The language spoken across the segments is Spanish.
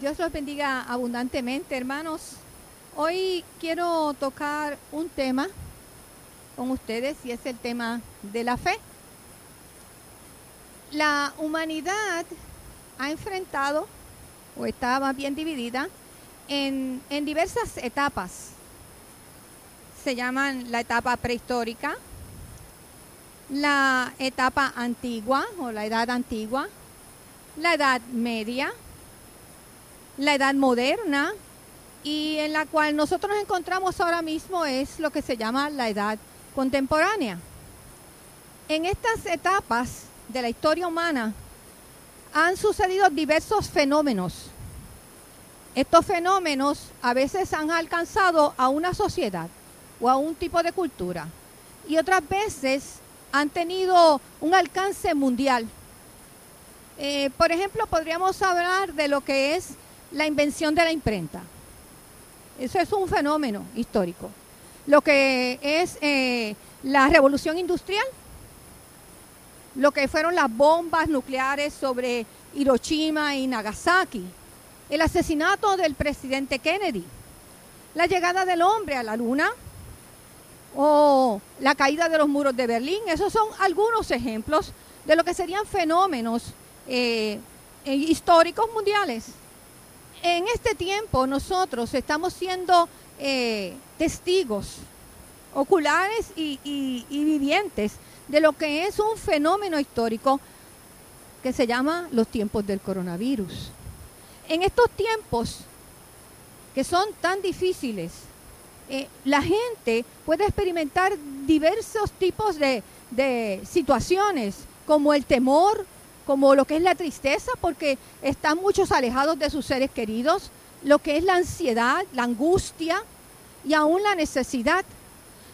Dios los bendiga abundantemente, hermanos. Hoy quiero tocar un tema con ustedes y es el tema de la fe. La humanidad ha enfrentado, o está más bien dividida, en, en diversas etapas. Se llaman la etapa prehistórica, la etapa antigua o la edad antigua, la edad media, la edad moderna y en la cual nosotros nos encontramos ahora mismo es lo que se llama la edad contemporánea. En estas etapas de la historia humana han sucedido diversos fenómenos. Estos fenómenos a veces han alcanzado a una sociedad o a un tipo de cultura y otras veces han tenido un alcance mundial. Eh, por ejemplo, podríamos hablar de lo que es la invención de la imprenta. Eso es un fenómeno histórico. Lo que es eh, la revolución industrial, lo que fueron las bombas nucleares sobre Hiroshima y Nagasaki, el asesinato del presidente Kennedy, la llegada del hombre a la luna o la caída de los muros de Berlín. Esos son algunos ejemplos de lo que serían fenómenos eh, históricos mundiales en este tiempo nosotros estamos siendo eh, testigos oculares y, vivientes de lo que es un fenómeno histórico que se llama los tiempos del coronavirus. En estos tiempos que son tan difíciles, eh, la gente puede experimentar diversos tipos de situaciones, como el temor, como lo que es la tristeza, porque están muchos alejados de sus seres queridos, lo que es la ansiedad, la angustia y aún la necesidad.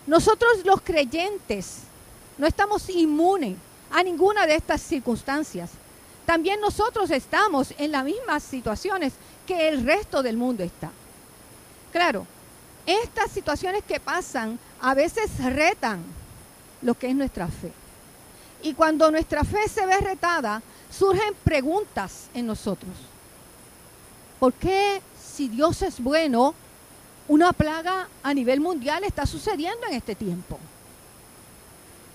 Nosotros los creyentes no estamos inmunes a ninguna de estas circunstancias. También nosotros estamos en las mismas situaciones que el resto del mundo está. Claro, estas situaciones que pasan a veces retan lo que es nuestra fe. Y cuando nuestra fe se ve retada, surgen preguntas en nosotros. ¿Por qué si Dios es bueno, una plaga a nivel mundial está sucediendo en este tiempo?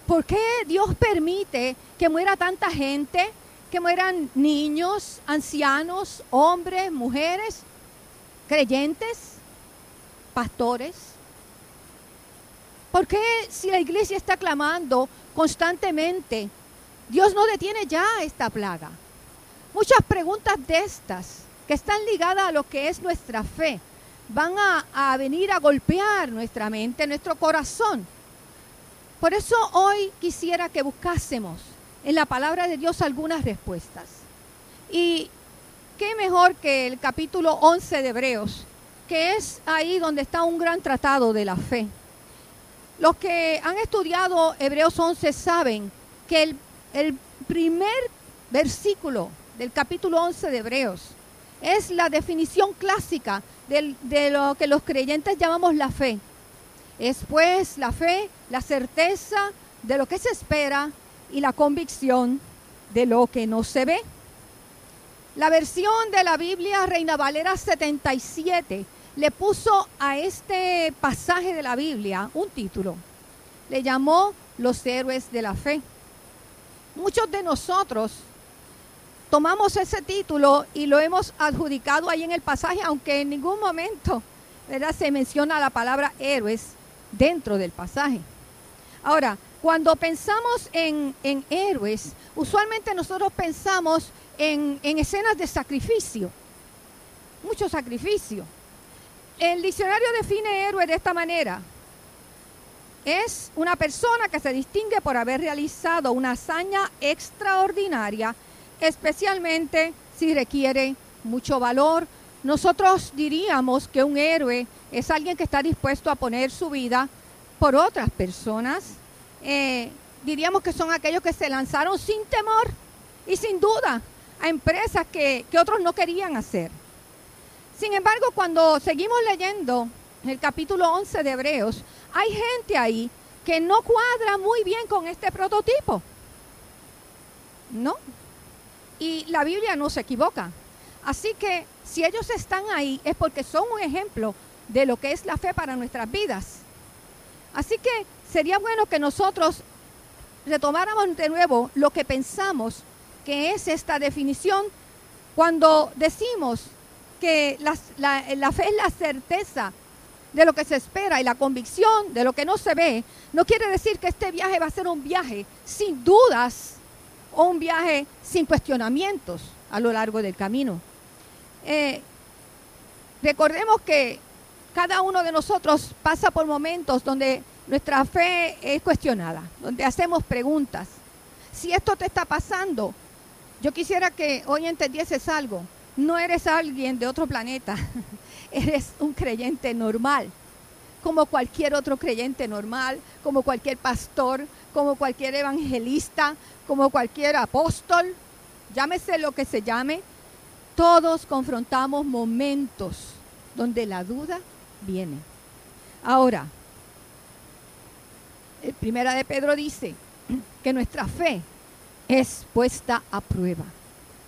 ¿Por qué Dios permite que muera tanta gente, que mueran niños, ancianos, hombres, mujeres, creyentes, pastores? ¿Por qué si la iglesia está clamando constantemente, Dios no detiene ya esta plaga? Muchas preguntas de estas que están ligadas a lo que es nuestra fe van a, a venir a golpear nuestra mente, nuestro corazón. Por eso hoy quisiera que buscásemos en la palabra de Dios algunas respuestas. Y qué mejor que el capítulo 11 de Hebreos, que es ahí donde está un gran tratado de la fe. Los que han estudiado Hebreos 11 saben que el, primer versículo del capítulo 11 de Hebreos es la definición clásica de lo que los creyentes llamamos la fe. Es pues la fe, la certeza de lo que se espera y la convicción de lo que no se ve. La versión de la Biblia Reina Valera 77 le puso a este pasaje de la Biblia un título. Le llamó Los héroes de la fe. Muchos de nosotros tomamos ese título y lo hemos adjudicado ahí en el pasaje, aunque en ningún momento ¿verdad? se menciona la palabra héroes dentro del pasaje. Ahora, cuando pensamos en, héroes, usualmente nosotros pensamos en, en escenas de sacrificio, mucho sacrificio. El diccionario define héroe de esta manera. Es una persona que se distingue por haber realizado una hazaña extraordinaria, especialmente si requiere mucho valor. Nosotros diríamos que un héroe es alguien que está dispuesto a poner su vida por otras personas. Eh, diríamos que son aquellos que se lanzaron sin temor y sin duda a empresas que, que otros no querían hacer. Sin embargo, cuando seguimos leyendo el capítulo 11 de Hebreos, hay gente ahí que no cuadra muy bien con este prototipo. ¿No? Y la Biblia no se equivoca. Así que si ellos están ahí es porque son un ejemplo de lo que es la fe para nuestras vidas. Así que sería bueno que nosotros retomáramos de nuevo lo que pensamos que es esta definición cuando decimos que la, fe es la certeza de lo que se espera y la convicción de lo que no se ve, no quiere decir que este viaje va a ser un viaje sin dudas o un viaje sin cuestionamientos a lo largo del camino. Eh, recordemos que cada uno de nosotros pasa por momentos donde nuestra fe es cuestionada, donde hacemos preguntas. Si esto te está pasando, yo quisiera que hoy entendieses algo. No eres alguien de otro planeta, eres un creyente normal, como cualquier otro creyente normal, como cualquier pastor, como cualquier evangelista, como cualquier apóstol, llámese lo que se llame, todos confrontamos momentos donde la duda viene. Ahora, el primera de Pedro dice que nuestra fe es puesta a prueba.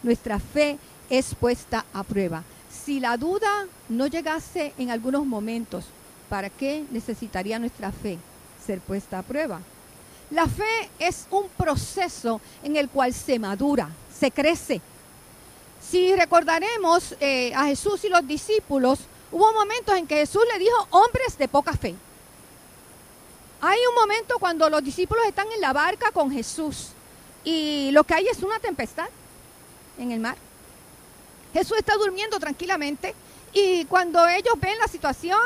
Nuestra fe es puesta a prueba. Si la duda no llegase en algunos momentos, ¿para qué necesitaría nuestra fe ser puesta a prueba? La fe es un proceso en el cual se madura, se crece. Si recordaremos eh, a Jesús y los discípulos, hubo momentos en que Jesús le dijo hombres de poca fe. Hay un momento cuando los discípulos están en la barca con Jesús y lo que hay es una tempestad en el mar. Jesús está durmiendo tranquilamente y cuando ellos ven la situación,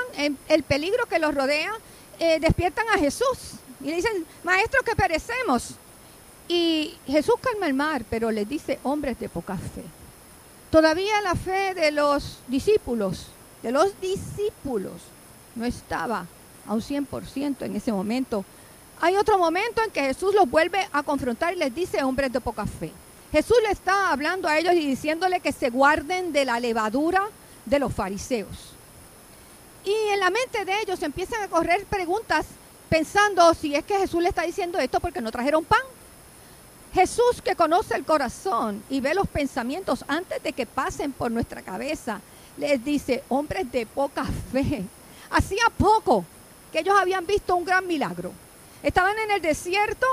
el peligro que los rodea, eh, despiertan a Jesús y le dicen, maestro, que perecemos. Y Jesús calma el mar, pero les dice, hombres de poca fe. Todavía la fe de los discípulos, de los discípulos, no estaba a un 100% en ese momento. Hay otro momento en que Jesús los vuelve a confrontar y les dice, hombres de poca fe. Jesús le está hablando a ellos y diciéndole que se guarden de la levadura de los fariseos. Y en la mente de ellos empiezan a correr preguntas pensando si es que Jesús le está diciendo esto porque no trajeron pan. Jesús que conoce el corazón y ve los pensamientos antes de que pasen por nuestra cabeza, les dice, hombres de poca fe. Hacía poco que ellos habían visto un gran milagro. Estaban en el desierto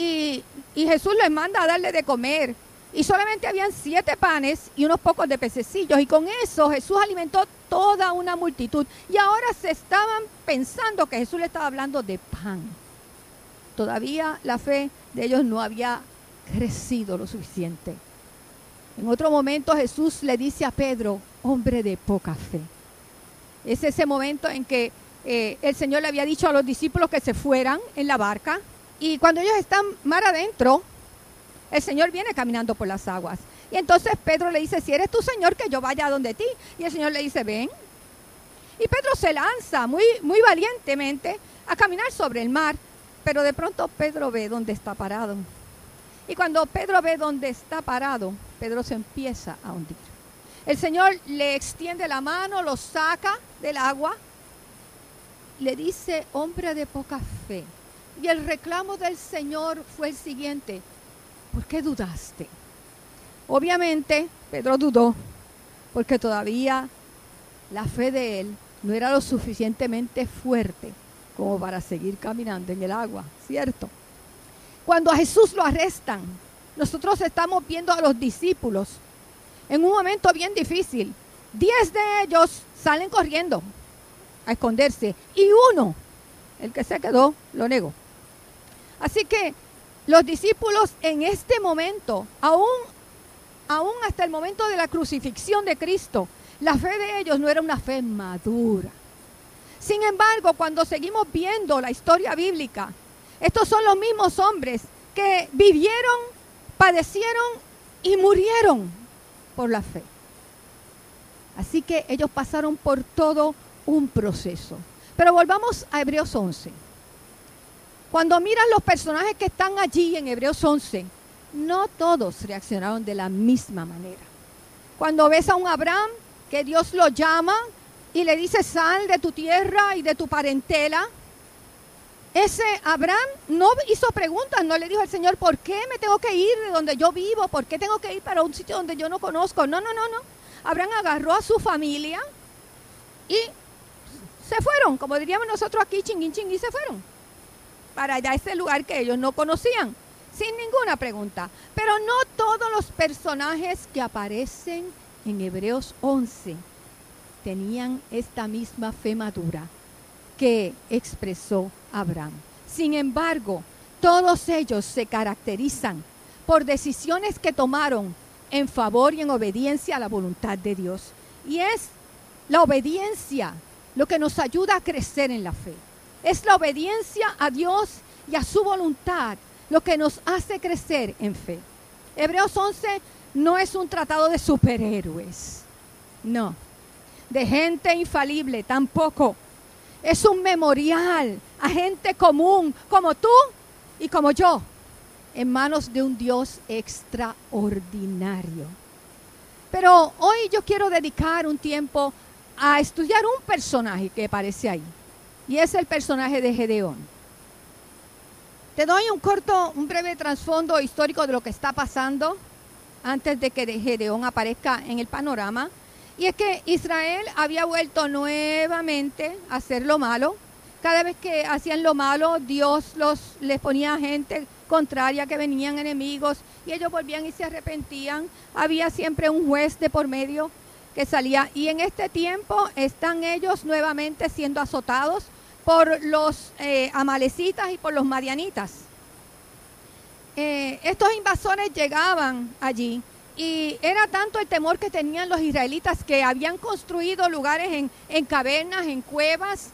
y, Jesús les manda a darle de comer. Y solamente habían siete panes y unos pocos de pececillos. Y con eso Jesús alimentó toda una multitud. Y ahora se estaban pensando que Jesús le estaba hablando de pan. Todavía la fe de ellos no había crecido lo suficiente. En otro momento Jesús le dice a Pedro, hombre de poca fe. Es ese momento en que eh, el Señor le había dicho a los discípulos que se fueran en la barca y cuando ellos están mar adentro, el Señor viene caminando por las aguas. Y entonces Pedro le dice, si eres tu Señor, que yo vaya a donde ti. Y el Señor le dice, ven. Y Pedro se lanza muy, muy valientemente a caminar sobre el mar. Pero de pronto Pedro ve dónde está parado. Y cuando Pedro ve dónde está parado, Pedro se empieza a hundir. El Señor le extiende la mano, lo saca del agua le dice, hombre de poca fe. Y el reclamo del Señor fue el siguiente, ¿por qué dudaste? Obviamente, Pedro dudó, porque todavía la fe de él no era lo suficientemente fuerte como para seguir caminando en el agua, ¿cierto? Cuando a Jesús lo arrestan, nosotros estamos viendo a los discípulos en un momento bien difícil. Diez de ellos salen corriendo, a esconderse. Y uno, el que se quedó, lo negó. Así que los discípulos en este momento, aún, aún hasta el momento de la crucifixión de Cristo, la fe de ellos no era una fe madura. Sin embargo, cuando seguimos viendo la historia bíblica, estos son los mismos hombres que vivieron, padecieron y murieron por la fe. Así que ellos pasaron por todo un proceso. Pero volvamos a Hebreos 11. Cuando miran los personajes que están allí en Hebreos 11, no todos reaccionaron de la misma manera. Cuando ves a un Abraham que Dios lo llama y le dice sal de tu tierra y de tu parentela, ese Abraham no hizo preguntas, no le dijo al Señor, ¿por qué me tengo que ir de donde yo vivo? ¿Por qué tengo que ir para un sitio donde yo no conozco? No, no, no, no. Abraham agarró a su familia y se fueron, como diríamos nosotros aquí, chinguín, chinguín, se fueron para allá ese lugar que ellos no conocían, sin ninguna pregunta. Pero no todos los personajes que aparecen en Hebreos 11 tenían esta misma fe madura que expresó Abraham. Sin embargo, todos ellos se caracterizan por decisiones que tomaron en favor y en obediencia a la voluntad de Dios. Y es la obediencia lo que nos ayuda a crecer en la fe. Es la obediencia a Dios y a su voluntad lo que nos hace crecer en fe. Hebreos 11 no es un tratado de superhéroes, no, de gente infalible tampoco. Es un memorial a gente común como tú y como yo, en manos de un Dios extraordinario. Pero hoy yo quiero dedicar un tiempo a estudiar un personaje que aparece ahí y es el personaje de Gedeón. Te doy un corto, un breve trasfondo histórico de lo que está pasando antes de que Gedeón aparezca en el panorama. Y es que Israel había vuelto nuevamente a hacer lo malo. Cada vez que hacían lo malo, Dios los, les ponía gente contraria, que venían enemigos, y ellos volvían y se arrepentían. Había siempre un juez de por medio que salía. Y en este tiempo están ellos nuevamente siendo azotados por los eh, amalecitas y por los madianitas. Eh, estos invasores llegaban allí y era tanto el temor que tenían los israelitas que habían construido lugares en, en cavernas, en cuevas,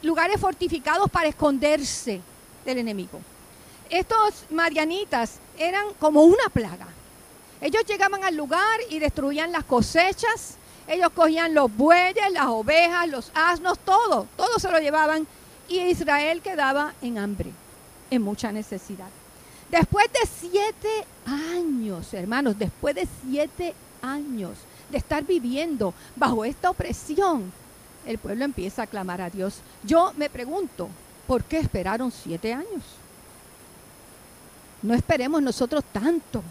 lugares fortificados para esconderse del enemigo. Estos madianitas eran como una plaga. Ellos llegaban al lugar y destruían las cosechas, ellos cogían los bueyes, las ovejas, los asnos, todo, todo se lo llevaban y Israel quedaba en hambre, en mucha necesidad. Después de siete años, hermanos, después de siete años de estar viviendo bajo esta opresión, el pueblo empieza a clamar a Dios. Yo me pregunto, ¿por qué esperaron siete años? No esperemos nosotros tanto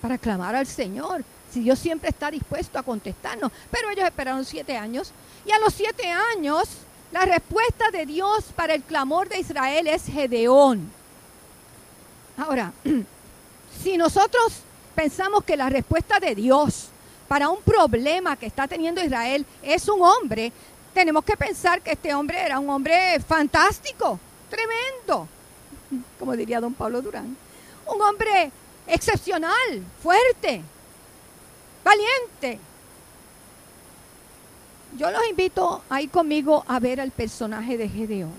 para clamar al Señor si Dios siempre está dispuesto a contestarnos. Pero ellos esperaron siete años y a los siete años la respuesta de Dios para el clamor de Israel es Gedeón. Ahora, si nosotros pensamos que la respuesta de Dios para un problema que está teniendo Israel es un hombre, tenemos que pensar que este hombre era un hombre fantástico, tremendo, como diría don Pablo Durán. Un hombre excepcional, fuerte, valiente. Yo los invito a ir conmigo a ver al personaje de Gedeón.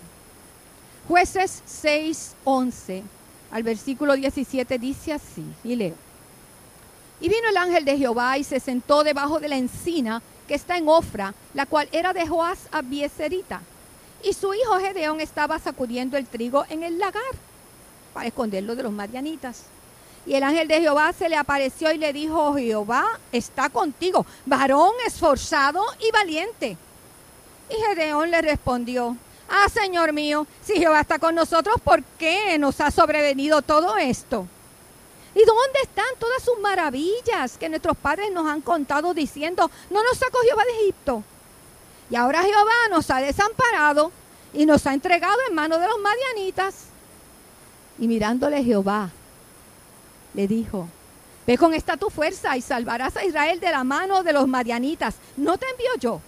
Jueces 6, 11 al versículo 17 dice así, y leo. Y vino el ángel de Jehová y se sentó debajo de la encina que está en Ofra, la cual era de Joás Abieserita. Y su hijo Gedeón estaba sacudiendo el trigo en el lagar para esconderlo de los madianitas. Y el ángel de Jehová se le apareció y le dijo, Jehová está contigo, varón esforzado y valiente. Y Gedeón le respondió, ah, Señor mío, si Jehová está con nosotros, ¿por qué nos ha sobrevenido todo esto? ¿Y dónde están todas sus maravillas que nuestros padres nos han contado diciendo, no nos sacó Jehová de Egipto? Y ahora Jehová nos ha desamparado y nos ha entregado en manos de los madianitas. Y mirándole Jehová, le dijo, ve con esta tu fuerza y salvarás a Israel de la mano de los madianitas. ¿No te envío yo?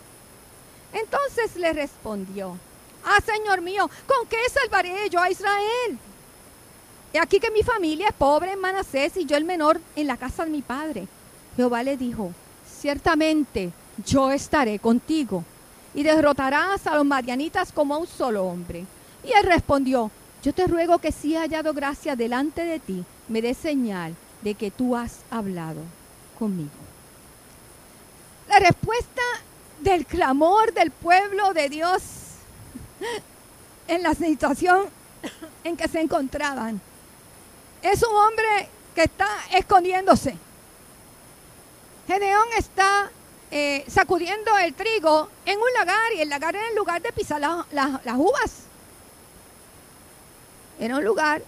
Entonces le respondió, ah, Señor mío, ¿con qué salvaré yo a Israel? He aquí que mi familia es pobre en Manasés y yo el menor en la casa de mi padre. Jehová le dijo, ciertamente yo estaré contigo y derrotarás a los madianitas como a un solo hombre. Y él respondió, yo te ruego que si he hallado gracia delante de ti, me dé señal de que tú has hablado conmigo. La respuesta del clamor del pueblo de Dios en la situación en que se encontraban es un hombre que está escondiéndose. Gedeón está eh, sacudiendo el trigo en un lagar y el lagar era el lugar de pisar las uvas. Era un lugar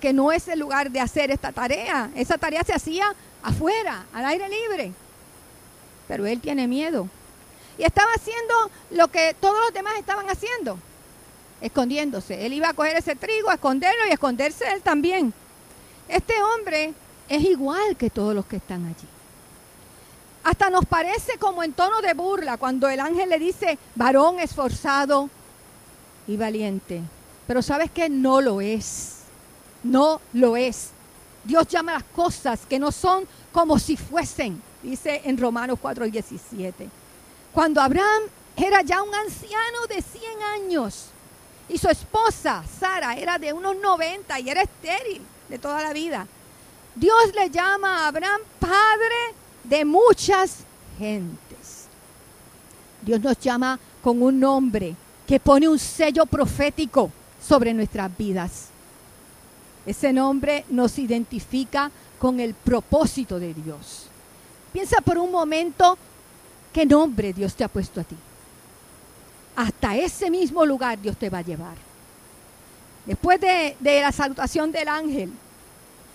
que no es el lugar de hacer esta tarea. Esa tarea se hacía afuera, al aire libre. pero él tiene miedo. Y estaba haciendo lo que todos los demás estaban haciendo, escondiéndose. Él iba a coger ese trigo, a esconderlo y esconderse él también. Este hombre es igual que todos los que están allí. Hasta nos parece como en tono de burla cuando el ángel le dice, varón esforzado y valiente. Pero sabes que no lo es. No lo es. Dios llama las cosas que no son como si fuesen, dice en Romanos 4, 17. Cuando Abraham era ya un anciano de 100 años y su esposa, Sara, era de unos 90 y era estéril de toda la vida. Dios le llama a Abraham padre de muchas gentes. Dios nos llama con un nombre que pone un sello profético sobre nuestras vidas. Ese nombre nos identifica con el propósito de Dios. Piensa por un momento qué nombre Dios te ha puesto a ti. Hasta ese mismo lugar Dios te va a llevar. Después de, la salutación del ángel,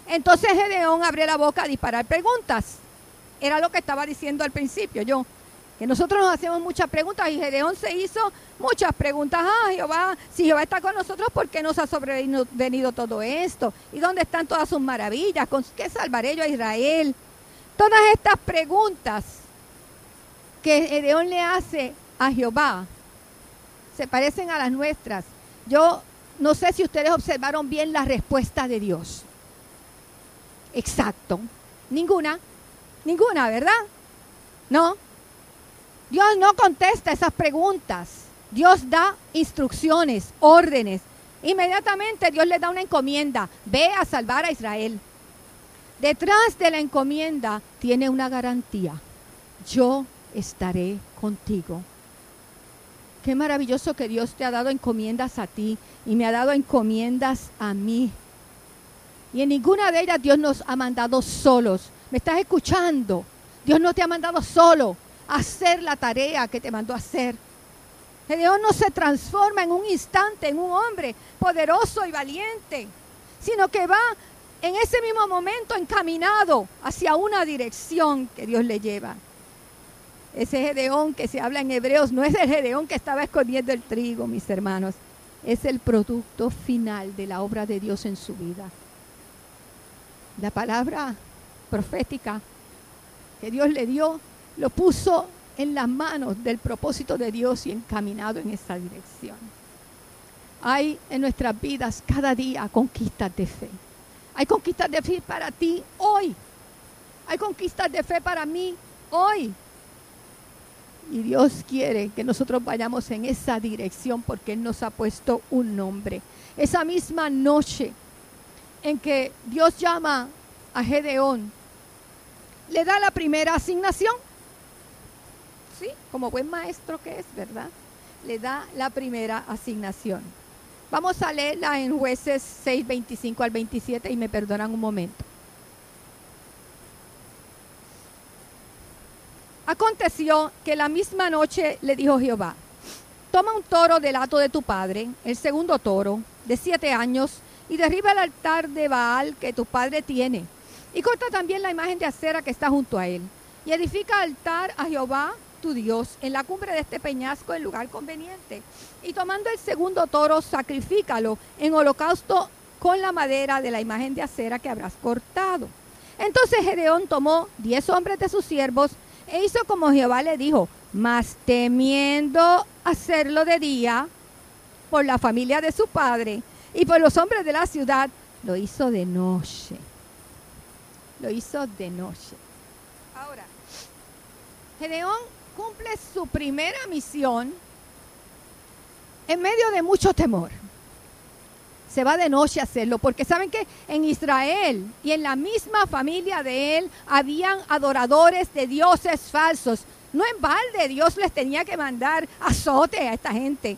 entonces Gedeón abre la boca a disparar preguntas. Era lo que estaba diciendo al principio yo, que nosotros nos hacemos muchas preguntas y Gedeón se hizo muchas preguntas. Ah, Jehová, si Jehová está con nosotros, ¿por qué nos ha sobrevenido todo esto? ¿Y dónde están todas sus maravillas? ¿Con qué salvaré yo a Israel? Todas estas preguntas que Gedeón le hace a Jehová se parecen a las nuestras. Yo no sé si ustedes observaron bien la respuesta de Dios. Exacto. Ninguna. Ninguna, ¿verdad? No. Dios no contesta esas preguntas. Dios da instrucciones, órdenes. Inmediatamente Dios le da una encomienda. Ve a salvar a Israel. Detrás de la encomienda tiene una garantía. Yo estaré contigo. Qué maravilloso que Dios te ha dado encomiendas a ti y me ha dado encomiendas a mí. Y en ninguna de ellas Dios nos ha mandado solos. ¿Me estás escuchando? Dios no te ha mandado solo hacer la tarea que te mandó a hacer. Dios no se transforma en un instante en un hombre poderoso y valiente, sino que va en ese mismo momento encaminado hacia una dirección que Dios le lleva. Ese Gedeón que se habla en Hebreos no es el Gedeón que estaba escondiendo el trigo, mis hermanos. Es el producto final de la obra de Dios en su vida la palabra profética que Dios le dio, lo puso en las manos del propósito de Dios y encaminado en esa dirección. Hay en nuestras vidas cada día conquistas de fe. Hay conquistas de fe para ti hoy. Hay conquistas de fe para mí hoy. Y Dios quiere que nosotros vayamos en esa dirección porque Él nos ha puesto un nombre. Esa misma noche en que Dios llama a Gedeón, le da la primera asignación. Sí, como buen maestro que es, ¿verdad? Le da la primera asignación. Vamos a leerla en jueces 6, 25 al 27 y me perdonan un momento. Aconteció que la misma noche le dijo Jehová, toma un toro del hato de tu padre, el segundo toro, de siete años, y derriba el altar de Baal que tu padre tiene. Y corta también la imagen de acera que está junto a él. Y edifica altar a Jehová tu Dios en la cumbre de este peñasco en lugar conveniente. Y tomando el segundo toro, sacrifícalo en holocausto con la madera de la imagen de acera que habrás cortado. Entonces Gedeón tomó diez hombres de sus siervos e hizo como Jehová le dijo, mas temiendo hacerlo de día por la familia de su padre, y por los hombres de la ciudad, lo hizo de noche. Lo hizo de noche. Ahora, Gedeón cumple su primera misión en medio de mucho temor. Se va de noche a hacerlo, porque saben que en Israel y en la misma familia de él habían adoradores de dioses falsos. No en balde Dios les tenía que mandar azote a esta gente.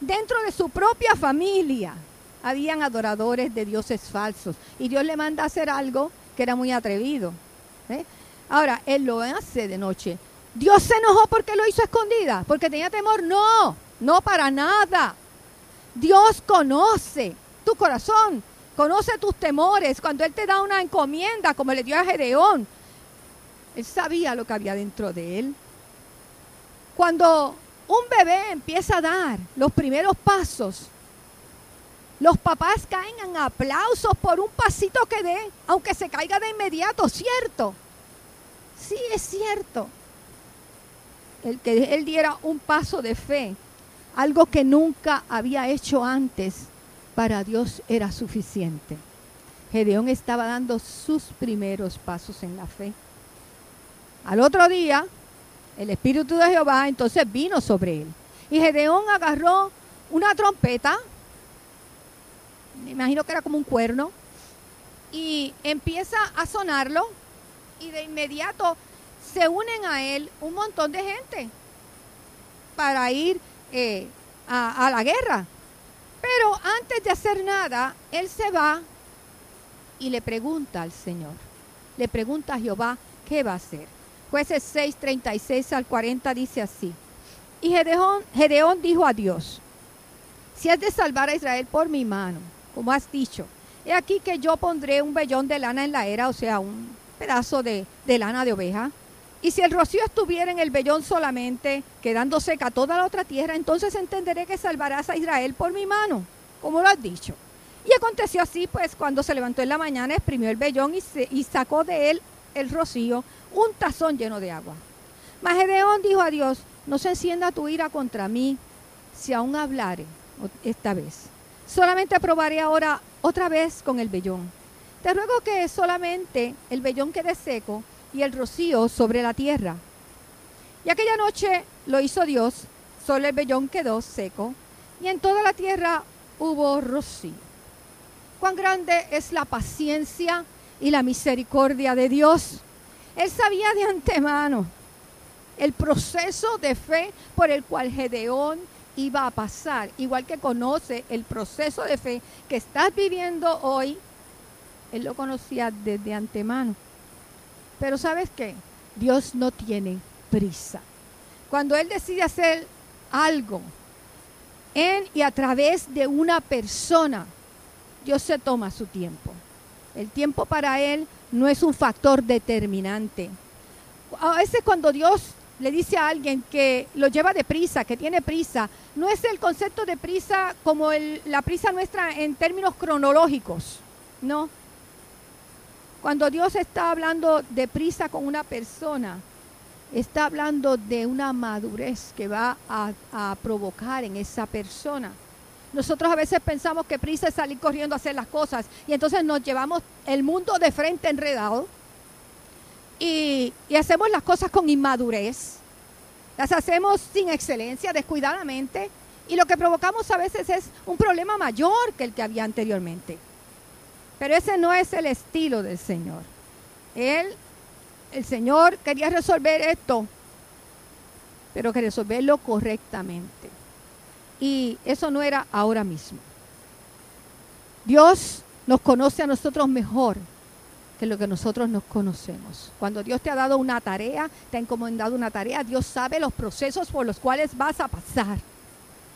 Dentro de su propia familia habían adoradores de dioses falsos. Y Dios le manda a hacer algo que era muy atrevido. ¿eh? Ahora, Él lo hace de noche. Dios se enojó porque lo hizo escondida, porque tenía temor. No, no para nada. Dios conoce tu corazón, conoce tus temores. Cuando Él te da una encomienda, como le dio a Gedeón, Él sabía lo que había dentro de él. Cuando un bebé empieza a dar los primeros pasos, los papás caen en aplausos por un pasito que dé, aunque se caiga de inmediato, ¿cierto? Sí, es cierto. El que él diera un paso de fe, algo que nunca había hecho antes, para Dios era suficiente. Gedeón estaba dando sus primeros pasos en la fe. Al otro día, el Espíritu de Jehová entonces vino sobre él. Y Gedeón agarró una trompeta, me imagino que era como un cuerno, y empieza a sonarlo y de inmediato se unen a él un montón de gente para ir eh, a, la guerra. Pero antes de hacer nada, él se va y le pregunta al Señor, le pregunta a Jehová, ¿qué va a hacer? Jueces 6, 36 al 40 dice así. Y Gedeón, dijo a Dios, si has de salvar a Israel por mi mano, como has dicho, he aquí que yo pondré un vellón de lana en la era, o sea, un pedazo de lana de oveja. Y si el rocío estuviera en el vellón solamente, quedando seca toda la otra tierra, entonces entenderé que salvarás a Israel por mi mano, como lo has dicho. Y aconteció así, pues cuando se levantó en la mañana, exprimió el vellón y, sacó de él el rocío, un tazón lleno de agua. Mas Gedeón dijo a Dios, no se encienda tu ira contra mí, si aún hablare esta vez. Solamente probaré ahora otra vez con el vellón. Te ruego que solamente el vellón quede seco y el rocío sobre la tierra. Y aquella noche lo hizo Dios, solo el vellón quedó seco, y en toda la tierra hubo rocío. Cuán grande es la paciencia y la misericordia de Dios. Él sabía de antemano el proceso de fe por el cual Gedeón iba a pasar, igual que conoce el proceso de fe que estás viviendo hoy, él lo conocía desde antemano. Pero sabes qué? Dios no tiene prisa. Cuando Él decide hacer algo en y a través de una persona, Dios se toma su tiempo. El tiempo para Él no es un factor determinante. A veces cuando Dios le dice a alguien que lo lleva de prisa, que tiene prisa, no es el concepto de prisa como la prisa nuestra en términos cronológicos, no. Cuando Dios está hablando de prisa con una persona, está hablando de una madurez que va a, provocar en esa persona. Nosotros a veces pensamos que prisa es salir corriendo a hacer las cosas y entonces nos llevamos el mundo de frente enredado y, hacemos las cosas con inmadurez, las hacemos sin excelencia, descuidadamente y lo que provocamos a veces es un problema mayor que el que había anteriormente. Pero ese no es el estilo del Señor. Él, el Señor quería resolver esto, pero que resolverlo correctamente. Y eso no era ahora mismo. Dios nos conoce a nosotros mejor que lo que nosotros nos conocemos. Cuando Dios te ha dado una tarea, te ha encomendado una tarea, Dios sabe los procesos por los cuales vas a pasar.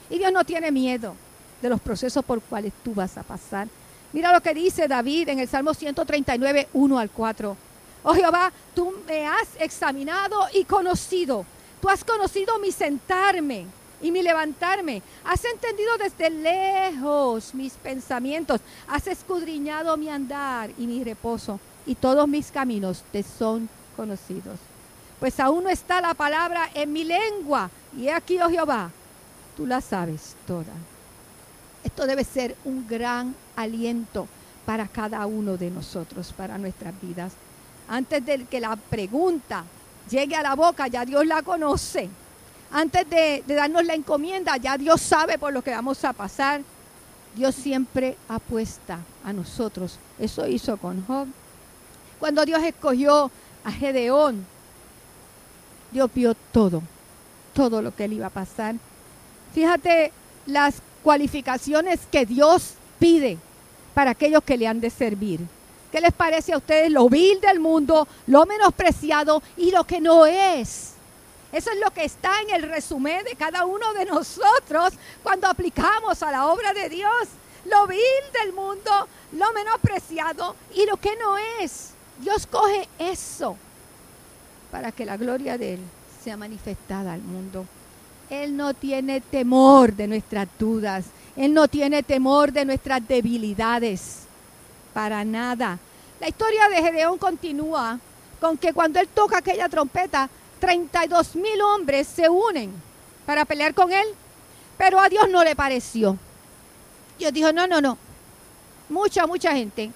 Y Dios no tiene miedo de los procesos por los cuales tú vas a pasar. Mira lo que dice David en el Salmo 139, 1 al 4. Oh Jehová, tú me has examinado y conocido. Tú has conocido mi sentarme y mi levantarme. Has entendido desde lejos mis pensamientos. Has escudriñado mi andar y mi reposo. Y todos mis caminos te son conocidos. Pues aún no está la palabra en mi lengua. Y he aquí, oh Jehová, tú la sabes toda. Esto debe ser un gran aliento para cada uno de nosotros, para nuestras vidas. Antes de que la pregunta llegue a la boca, ya Dios la conoce antes de, darnos la encomienda, ya Dios sabe por lo que vamos a pasar. Dios siempre apuesta a nosotros. Eso hizo con Job. Cuando Dios escogió a Gedeón, Dios vio todo, todo lo que él iba a pasar. Fíjate las cualificaciones que Dios pide para aquellos que le han de servir. ¿Qué les parece a ustedes lo vil del mundo, lo menospreciado y lo que no es? Eso es lo que está en el resumen de cada uno de nosotros cuando aplicamos a la obra de Dios. Lo vil del mundo, lo menospreciado y lo que no es. Dios coge eso para que la gloria de Él sea manifestada al mundo. Él no tiene temor de nuestras dudas. Él no tiene temor de nuestras debilidades. Para nada. La historia de Gedeón continúa con que cuando él toca aquella trompeta, 32 mil hombres se unen para pelear con él. Pero a Dios no le pareció. Dios dijo, no, no, no. Mucha, mucha gente.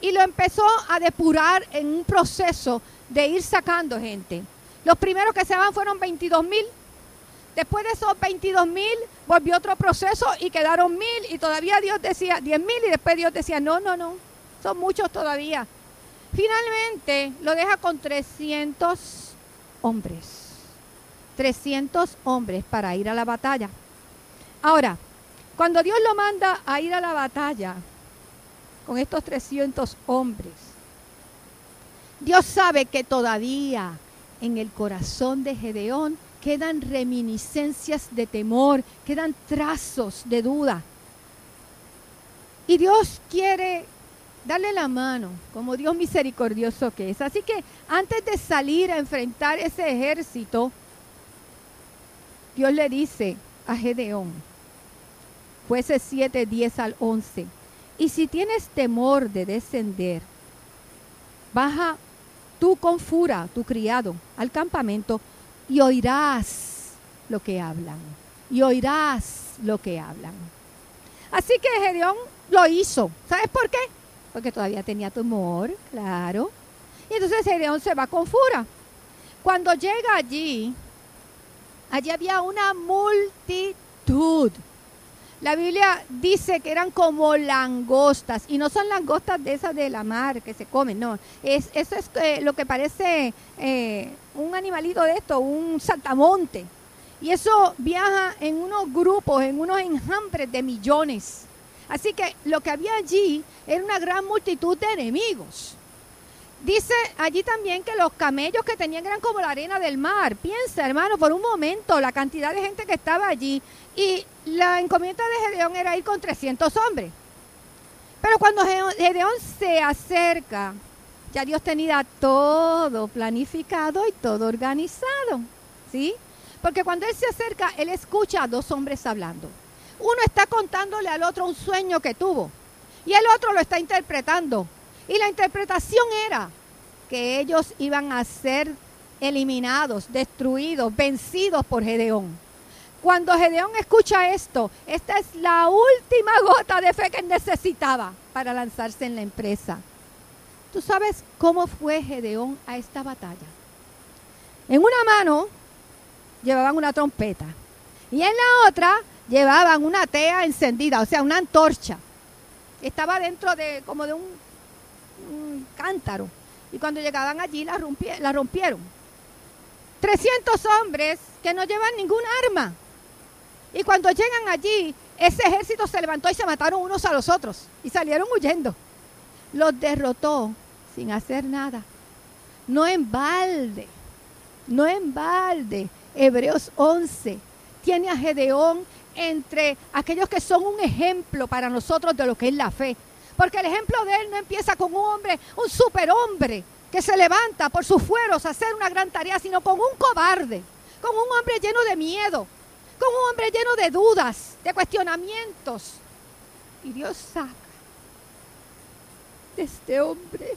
Y lo empezó a depurar en un proceso de ir sacando gente. Los primeros que se van fueron 22 mil. Después de esos 22 mil, volvió otro proceso y quedaron mil. Y todavía Dios decía 10 mil. Y después Dios decía, no, no, no. Son muchos todavía. Finalmente lo deja con 300 hombres. 300 hombres para ir a la batalla. Ahora, cuando Dios lo manda a ir a la batalla con estos 300 hombres, Dios sabe que todavía en el corazón de Gedeón quedan reminiscencias de temor, quedan trazos de duda. Y Dios quiere darle la mano, como Dios misericordioso que es. Así que antes de salir a enfrentar ese ejército, Dios le dice a Gedeón, jueces 7, 10 al 11, y si tienes temor de descender, baja tú con Fura, tu criado, al campamento y oirás lo que hablan. Y oirás lo que hablan. Así que Gedeón lo hizo. ¿Sabes por qué? Porque todavía tenía temor, claro. Y entonces Gedeón se va con Fura. Cuando llega allí, allí había una multitud la Biblia dice que eran como langostas y no son langostas de esas de la mar que se comen, no. Es, eso es eh, lo que parece eh, un animalito de esto, un saltamonte. Y eso viaja en unos grupos, en unos enjambres de millones. Así que lo que había allí era una gran multitud de enemigos. Dice allí también que los camellos que tenían eran como la arena del mar. Piensa, hermano, por un momento la cantidad de gente que estaba allí. Y la encomienda de Gedeón era ir con 300 hombres. Pero cuando Gedeón se acerca, ya Dios tenía todo planificado y todo organizado. ¿Sí? Porque cuando él se acerca, él escucha a dos hombres hablando. Uno está contándole al otro un sueño que tuvo. Y el otro lo está interpretando. Y la interpretación era que ellos iban a ser eliminados, destruidos, vencidos por Gedeón. Cuando Gedeón escucha esto, esta es la última gota de fe que necesitaba para lanzarse en la empresa. ¿Tú sabes cómo fue Gedeón a esta batalla? En una mano llevaban una trompeta y en la otra llevaban una tea encendida, o sea, una antorcha. Estaba dentro de como de un cántaro. Y cuando llegaban allí la, la rompieron. 300 hombres que no llevan ningún arma. Y cuando llegan allí, ese ejército se levantó y se mataron unos a los otros. Y salieron huyendo. Los derrotó sin hacer nada. No en balde. No en balde. Hebreos 11 tiene a Gedeón entre aquellos que son un ejemplo para nosotros de lo que es la fe. Porque el ejemplo de él no empieza con un hombre, un superhombre que se levanta por sus fueros a hacer una gran tarea, sino con un cobarde, con un hombre lleno de miedo, con un hombre lleno de dudas, de cuestionamientos. Y Dios saca de este hombre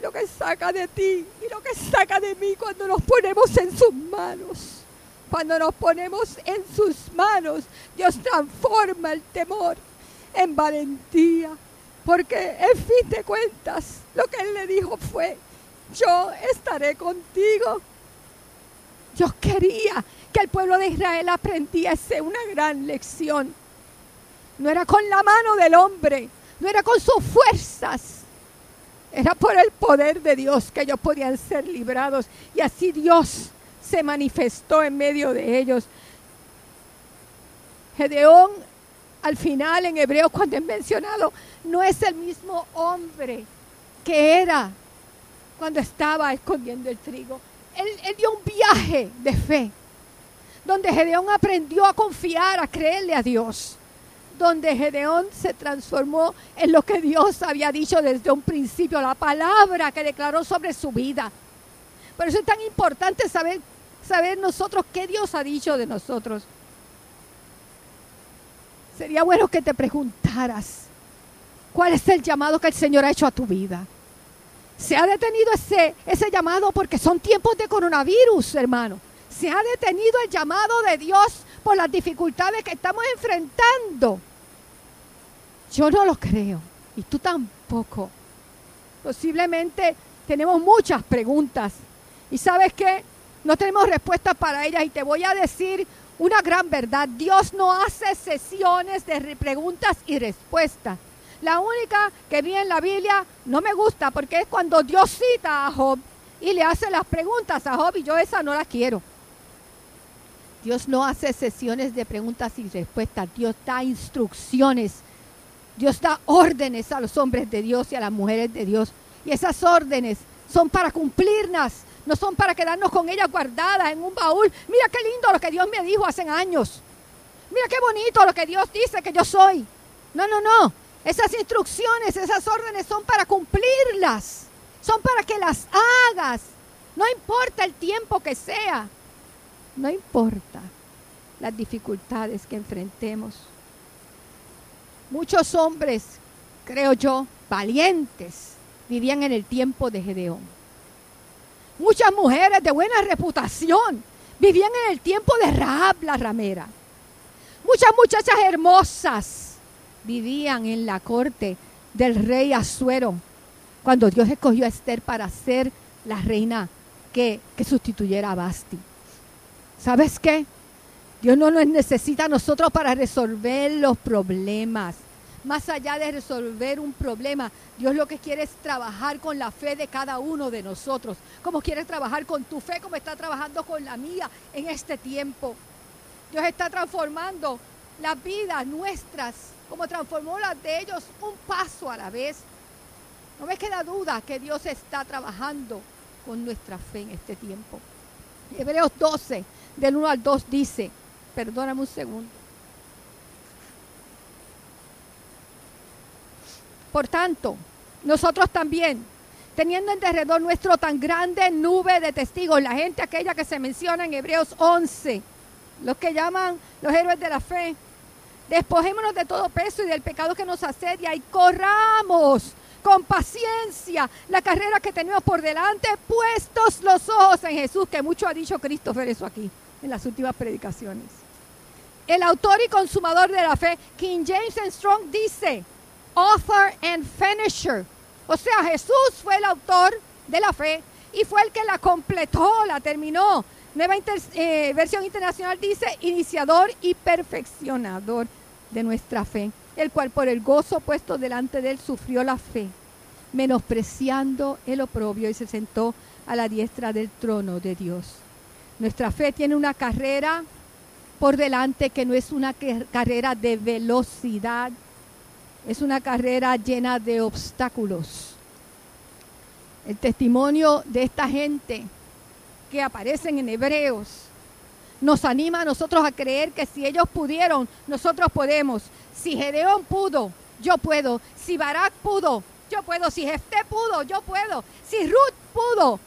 lo que saca de ti y lo que saca de mí cuando nos ponemos en sus manos. Cuando nos ponemos en sus manos, Dios transforma el temor en valentía, porque en fin de cuentas, lo que él le dijo fue, yo estaré contigo. Yo quería que el pueblo de Israel aprendiese una gran lección. No era con la mano del hombre, no era con sus fuerzas, era por el poder de Dios que ellos podían ser librados. Y así Dios se manifestó en medio de ellos. Gedeón al final en hebreo cuando es mencionado, no es el mismo hombre que era cuando estaba escondiendo el trigo. Él, él, dio un viaje de fe, donde Gedeón aprendió a confiar, a creerle a Dios, donde Gedeón se transformó en lo que Dios había dicho desde un principio, la palabra que declaró sobre su vida. Por eso es tan importante saber, saber nosotros qué Dios ha dicho de nosotros. Sería bueno que te preguntaras, ¿cuál es el llamado que el Señor ha hecho a tu vida? Se ha detenido ese, ese llamado porque son tiempos de coronavirus, hermano. Se ha detenido el llamado de Dios por las dificultades que estamos enfrentando. Yo no lo creo y tú tampoco. Posiblemente tenemos muchas preguntas y sabes qué, no tenemos respuestas para ellas y te voy a decir una gran verdad. Dios no hace sesiones de preguntas y respuestas. La única que vi en la Biblia no me gusta porque es cuando Dios cita a Job y le hace las preguntas a Job y yo esa no la quiero. Dios no hace sesiones de preguntas y respuestas. Dios da instrucciones. Dios da órdenes a los hombres de Dios y a las mujeres de Dios. Y esas órdenes son para cumplirlas. No son para quedarnos con ellas guardadas en un baúl. Mira qué lindo lo que Dios me dijo hace años. Mira qué bonito lo que Dios dice que yo soy. No, no, no. Esas instrucciones, esas órdenes son para cumplirlas. Son para que las hagas. No importa el tiempo que sea. No importa las dificultades que enfrentemos. Muchos hombres, creo yo, valientes, vivían en el tiempo de Gedeón. Muchas mujeres de buena reputación vivían en el tiempo de Rahab la ramera. Muchas muchachas hermosas vivían en la corte del rey Asuero cuando Dios escogió a Esther para ser la reina que, que sustituyera a Basti. ¿Sabes qué? Dios no nos necesita a nosotros para resolver los problemas. Más allá de resolver un problema, Dios lo que quiere es trabajar con la fe de cada uno de nosotros. Como quiere trabajar con tu fe, como está trabajando con la mía en este tiempo. Dios está transformando las vidas nuestras, como transformó las de ellos, un paso a la vez. No me queda duda que Dios está trabajando con nuestra fe en este tiempo. Hebreos 12, del 1 al 2 dice, perdóname un segundo. Por tanto, nosotros también, teniendo en derredor nuestro tan grande nube de testigos, la gente aquella que se menciona en Hebreos 11, los que llaman los héroes de la fe, despojémonos de todo peso y del pecado que nos asedia y corramos con paciencia la carrera que tenemos por delante, puestos los ojos en Jesús, que mucho ha dicho Christopher eso aquí en las últimas predicaciones. El autor y consumador de la fe, King James Strong, dice, author and finisher. O sea, Jesús fue el autor de la fe y fue el que la completó, la terminó. Nueva eh, versión internacional dice, iniciador y perfeccionador de nuestra fe, el cual por el gozo puesto delante de él sufrió la fe, menospreciando el oprobio y se sentó a la diestra del trono de Dios. Nuestra fe tiene una carrera por delante que no es una carrera de velocidad, es una carrera llena de obstáculos. El testimonio de esta gente que aparecen en Hebreos nos anima a nosotros a creer que si ellos pudieron, nosotros podemos. Si Gedeón pudo, yo puedo. Si Barak pudo, yo puedo. Si Jefté pudo, yo puedo. Si Ruth pudo,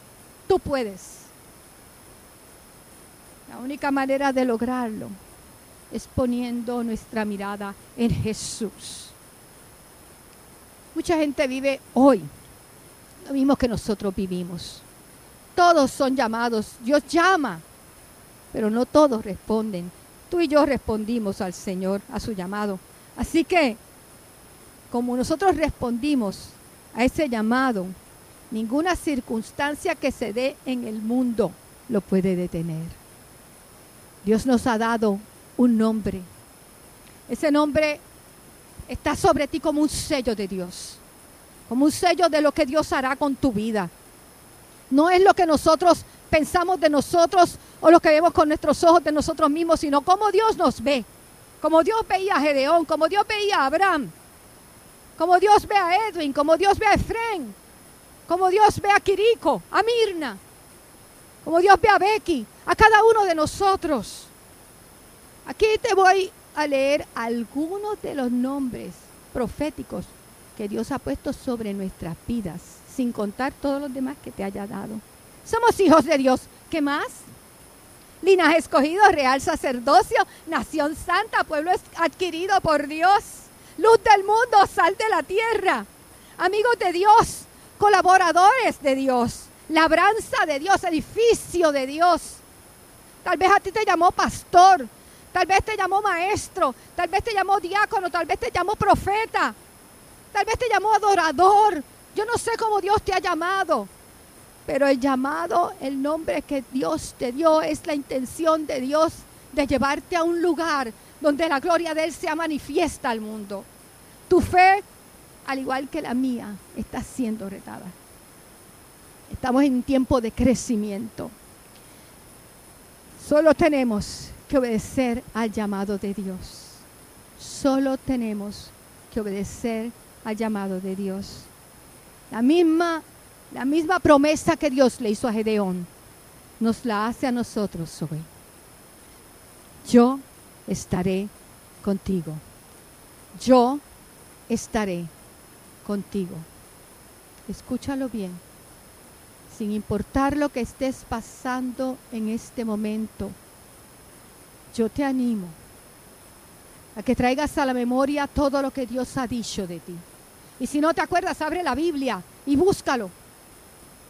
tú puedes. La única manera de lograrlo es poniendo nuestra mirada en Jesús. Mucha gente vive hoy lo mismo que nosotros vivimos. Todos son llamados, Dios llama, pero no todos responden. Tú y yo respondimos al Señor, a su llamado. Así que, como nosotros respondimos a ese llamado, ninguna circunstancia que se dé en el mundo lo puede detener. Dios nos ha dado un nombre. Ese nombre está sobre ti como un sello de Dios, como un sello de lo que Dios hará con tu vida. No es lo que nosotros pensamos de nosotros o lo que vemos con nuestros ojos de nosotros mismos, sino como Dios nos ve, como Dios veía a Gedeón, como Dios veía a Abraham, como Dios ve a Edwin, como Dios ve a Efren, como Dios ve a Quirico, a Mirna, como Dios ve a Becky, a cada uno de nosotros. Aquí te voy a leer algunos de los nombres proféticos que Dios ha puesto sobre nuestras vidas, sin contar todos los demás que te haya dado. Somos hijos de Dios. ¿Qué más? Linaje escogido, real sacerdocio, nación santa, pueblo adquirido por Dios. Luz del mundo, sal de la tierra. Amigos de Dios, colaboradores de Dios, labranza de Dios, edificio de Dios. Tal vez a ti te llamó pastor, tal vez te llamó maestro, tal vez te llamó diácono, tal vez te llamó profeta, tal vez te llamó adorador. Yo no sé cómo Dios te ha llamado, pero el llamado, el nombre que Dios te dio es la intención de Dios de llevarte a un lugar donde la gloria de Él sea manifiesta al mundo. Tu fe, al igual que la mía, está siendo retada. Estamos en tiempo de crecimiento. Solo tenemos que obedecer al llamado de Dios. Solo tenemos que obedecer al llamado de Dios. La misma, la misma promesa que Dios le hizo a Gedeón, nos la hace a nosotros hoy. Yo estaré contigo. Yo estaré contigo. Escúchalo bien sin importar lo que estés pasando en este momento, yo te animo a que traigas a la memoria todo lo que Dios ha dicho de ti. Y si no te acuerdas, abre la Biblia y búscalo.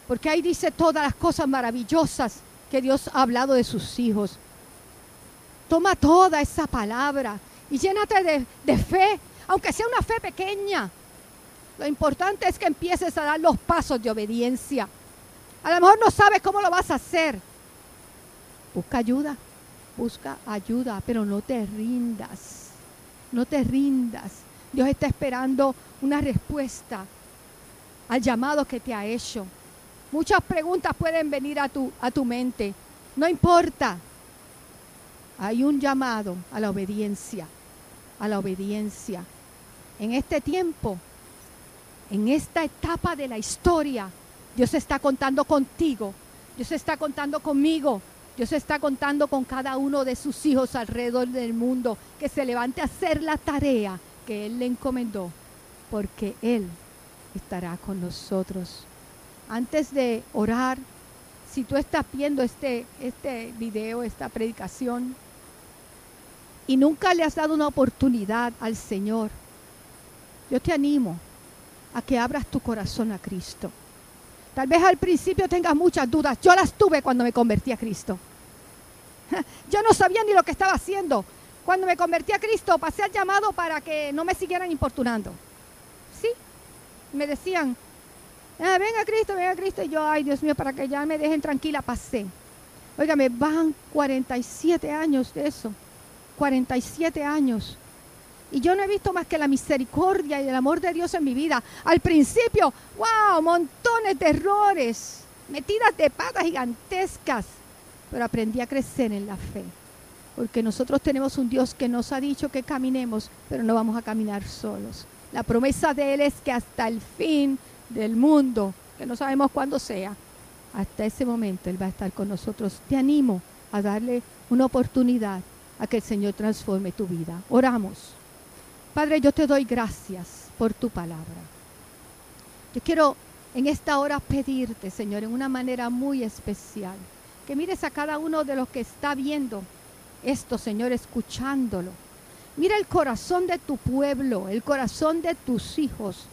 Porque ahí dice todas las cosas maravillosas que Dios ha hablado de sus hijos. Toma toda esa palabra y llénate de, de fe, aunque sea una fe pequeña. Lo importante es que empieces a dar los pasos de obediencia. A lo mejor no sabes cómo lo vas a hacer. Busca ayuda, busca ayuda, pero no te rindas. No te rindas. Dios está esperando una respuesta al llamado que te ha hecho. Muchas preguntas pueden venir a tu, a tu mente. No importa. Hay un llamado a la obediencia, a la obediencia. En este tiempo, en esta etapa de la historia, Dios está contando contigo. Dios está contando conmigo. Dios está contando con cada uno de sus hijos alrededor del mundo que se levante a hacer la tarea que Él le encomendó, porque Él estará con nosotros. Antes de orar, si tú estás viendo este, este video, esta predicación, y nunca le has dado una oportunidad al Señor, yo te animo a que abras tu corazón a Cristo. Tal vez al principio tengas muchas dudas. Yo las tuve cuando me convertí a Cristo. Yo no sabía ni lo que estaba haciendo. Cuando me convertí a Cristo, pasé al llamado para que no me siguieran importunando. Sí, me decían, ah, venga Cristo, venga Cristo. Y yo, ay Dios mío, para que ya me dejen tranquila, pasé. Óigame, van 47 años de eso. 47 años. Y yo no he visto más que la misericordia y el amor de Dios en mi vida. Al principio, wow, montones de errores, metidas de patas gigantescas. Pero aprendí a crecer en la fe. Porque nosotros tenemos un Dios que nos ha dicho que caminemos, pero no vamos a caminar solos. La promesa de Él es que hasta el fin del mundo, que no sabemos cuándo sea, hasta ese momento Él va a estar con nosotros. Te animo a darle una oportunidad a que el Señor transforme tu vida. Oramos. Padre, yo te doy gracias por tu palabra. Yo quiero en esta hora pedirte, Señor, en una manera muy especial, que mires a cada uno de los que está viendo esto, Señor, escuchándolo. Mira el corazón de tu pueblo, el corazón de tus hijos.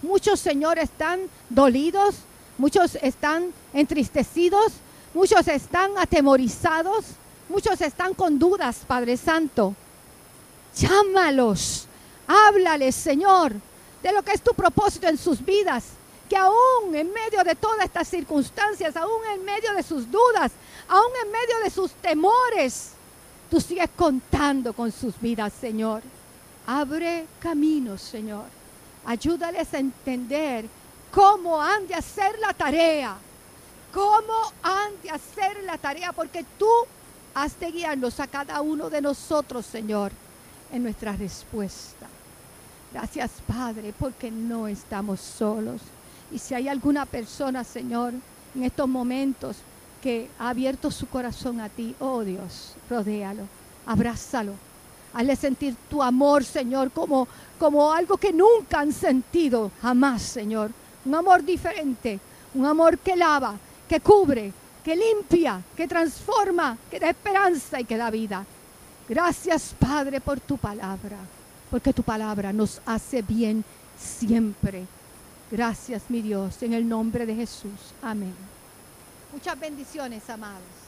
Muchos, Señor, están dolidos, muchos están entristecidos, muchos están atemorizados, muchos están con dudas, Padre Santo. Llámalos, Háblales, Señor, de lo que es tu propósito en sus vidas. Que aún en medio de todas estas circunstancias, aún en medio de sus dudas, aún en medio de sus temores, tú sigues contando con sus vidas, Señor. Abre caminos, Señor. Ayúdales a entender cómo han de hacer la tarea. Cómo han de hacer la tarea, porque tú has de guiarnos a cada uno de nosotros, Señor, en nuestra respuesta. Gracias, Padre, porque no estamos solos. Y si hay alguna persona, Señor, en estos momentos que ha abierto su corazón a ti, oh Dios, rodéalo, abrázalo. Hazle sentir tu amor, Señor, como, como algo que nunca han sentido jamás, Señor. Un amor diferente, un amor que lava, que cubre, que limpia, que transforma, que da esperanza y que da vida. Gracias, Padre, por tu palabra, porque tu palabra nos hace bien siempre. Gracias, mi Dios, en el nombre de Jesús. Amén. Muchas bendiciones, amados.